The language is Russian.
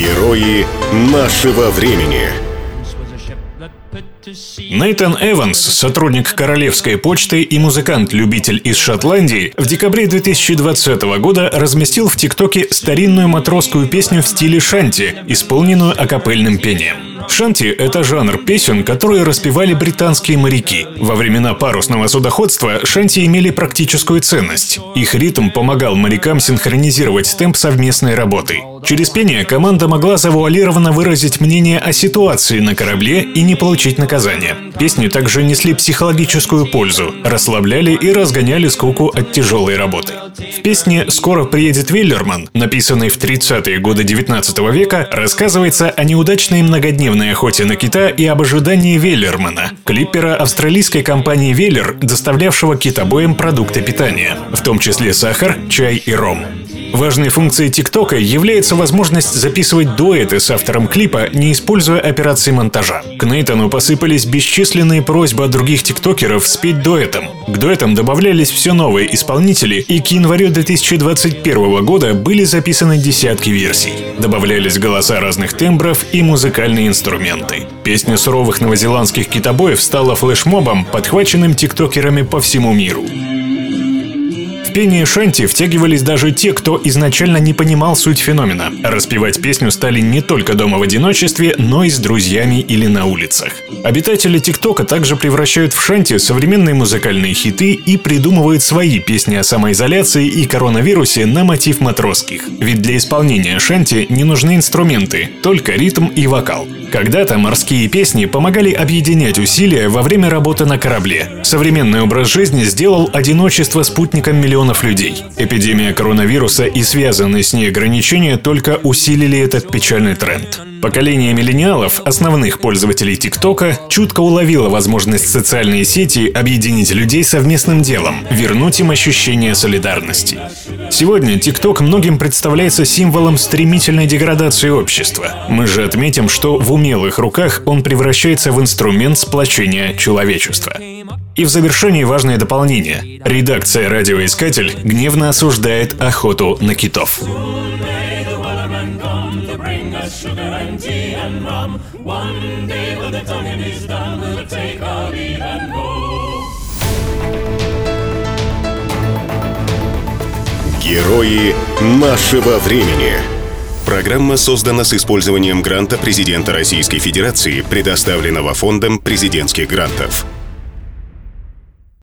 Герои нашего времени. Нейтан Эванс, сотрудник Королевской почты и музыкант-любитель из Шотландии, в декабре 2020 года разместил в ТикТоке старинную матросскую песню в стиле шанти, исполненную акапельным пением. Шанти — это жанр песен, которые распевали британские моряки. Во времена парусного судоходства шанти имели практическую ценность. Их ритм помогал морякам синхронизировать темп совместной работы. Через пение команда могла завуалированно выразить мнение о ситуации на корабле и не получить наказание. Песни также несли психологическую пользу, расслабляли и разгоняли скуку от тяжелой работы. В песне «Скоро приедет Виллерман», написанной в 30-е годы 19 века, рассказывается о неудачной многодневной охоте на кита и об ожидании Веллермана, клиппера австралийской компании Веллер, доставлявшего китобоям продукты питания, в том числе сахар, чай и ром. Важной функцией ТикТока является возможность записывать дуэты с автором клипа, не используя операции монтажа. К Нейтану посыпались бесчисленные просьбы от других тиктокеров спеть дуэтом. К дуэтам добавлялись все новые исполнители, и к январю 2021 года были записаны десятки версий. Добавлялись голоса разных тембров и музыкальные инструменты. Песня суровых новозеландских китобоев стала флешмобом, подхваченным тиктокерами по всему миру. Пение шанти втягивались даже те, кто изначально не понимал суть феномена. Распевать песню стали не только дома в одиночестве, но и с друзьями или на улицах. Обитатели ТикТока также превращают в шанти современные музыкальные хиты и придумывают свои песни о самоизоляции и коронавирусе на мотив матросских. Ведь для исполнения шанти не нужны инструменты, только ритм и вокал. Когда-то морские песни помогали объединять усилия во время работы на корабле. Современный образ жизни сделал одиночество спутником миллионов людей. Эпидемия коронавируса и связанные с ней ограничения только усилили этот печальный тренд. Поколение миллениалов, основных пользователей ТикТока, чутко уловило возможность социальной сети объединить людей совместным делом, вернуть им ощущение солидарности. Сегодня ТикТок многим представляется символом стремительной деградации общества. Мы же отметим, что в умелых руках он превращается в инструмент сплочения человечества. И в завершении важное дополнение. Редакция «Радиоискатель» гневно осуждает охоту на китов. Sugar and tea and rum. One day when the tonguing is done, we'll take our leave and go. Герои нашего времени. Программа создана с использованием гранта президента Российской Федерации, предоставленного Фондом президентских грантов.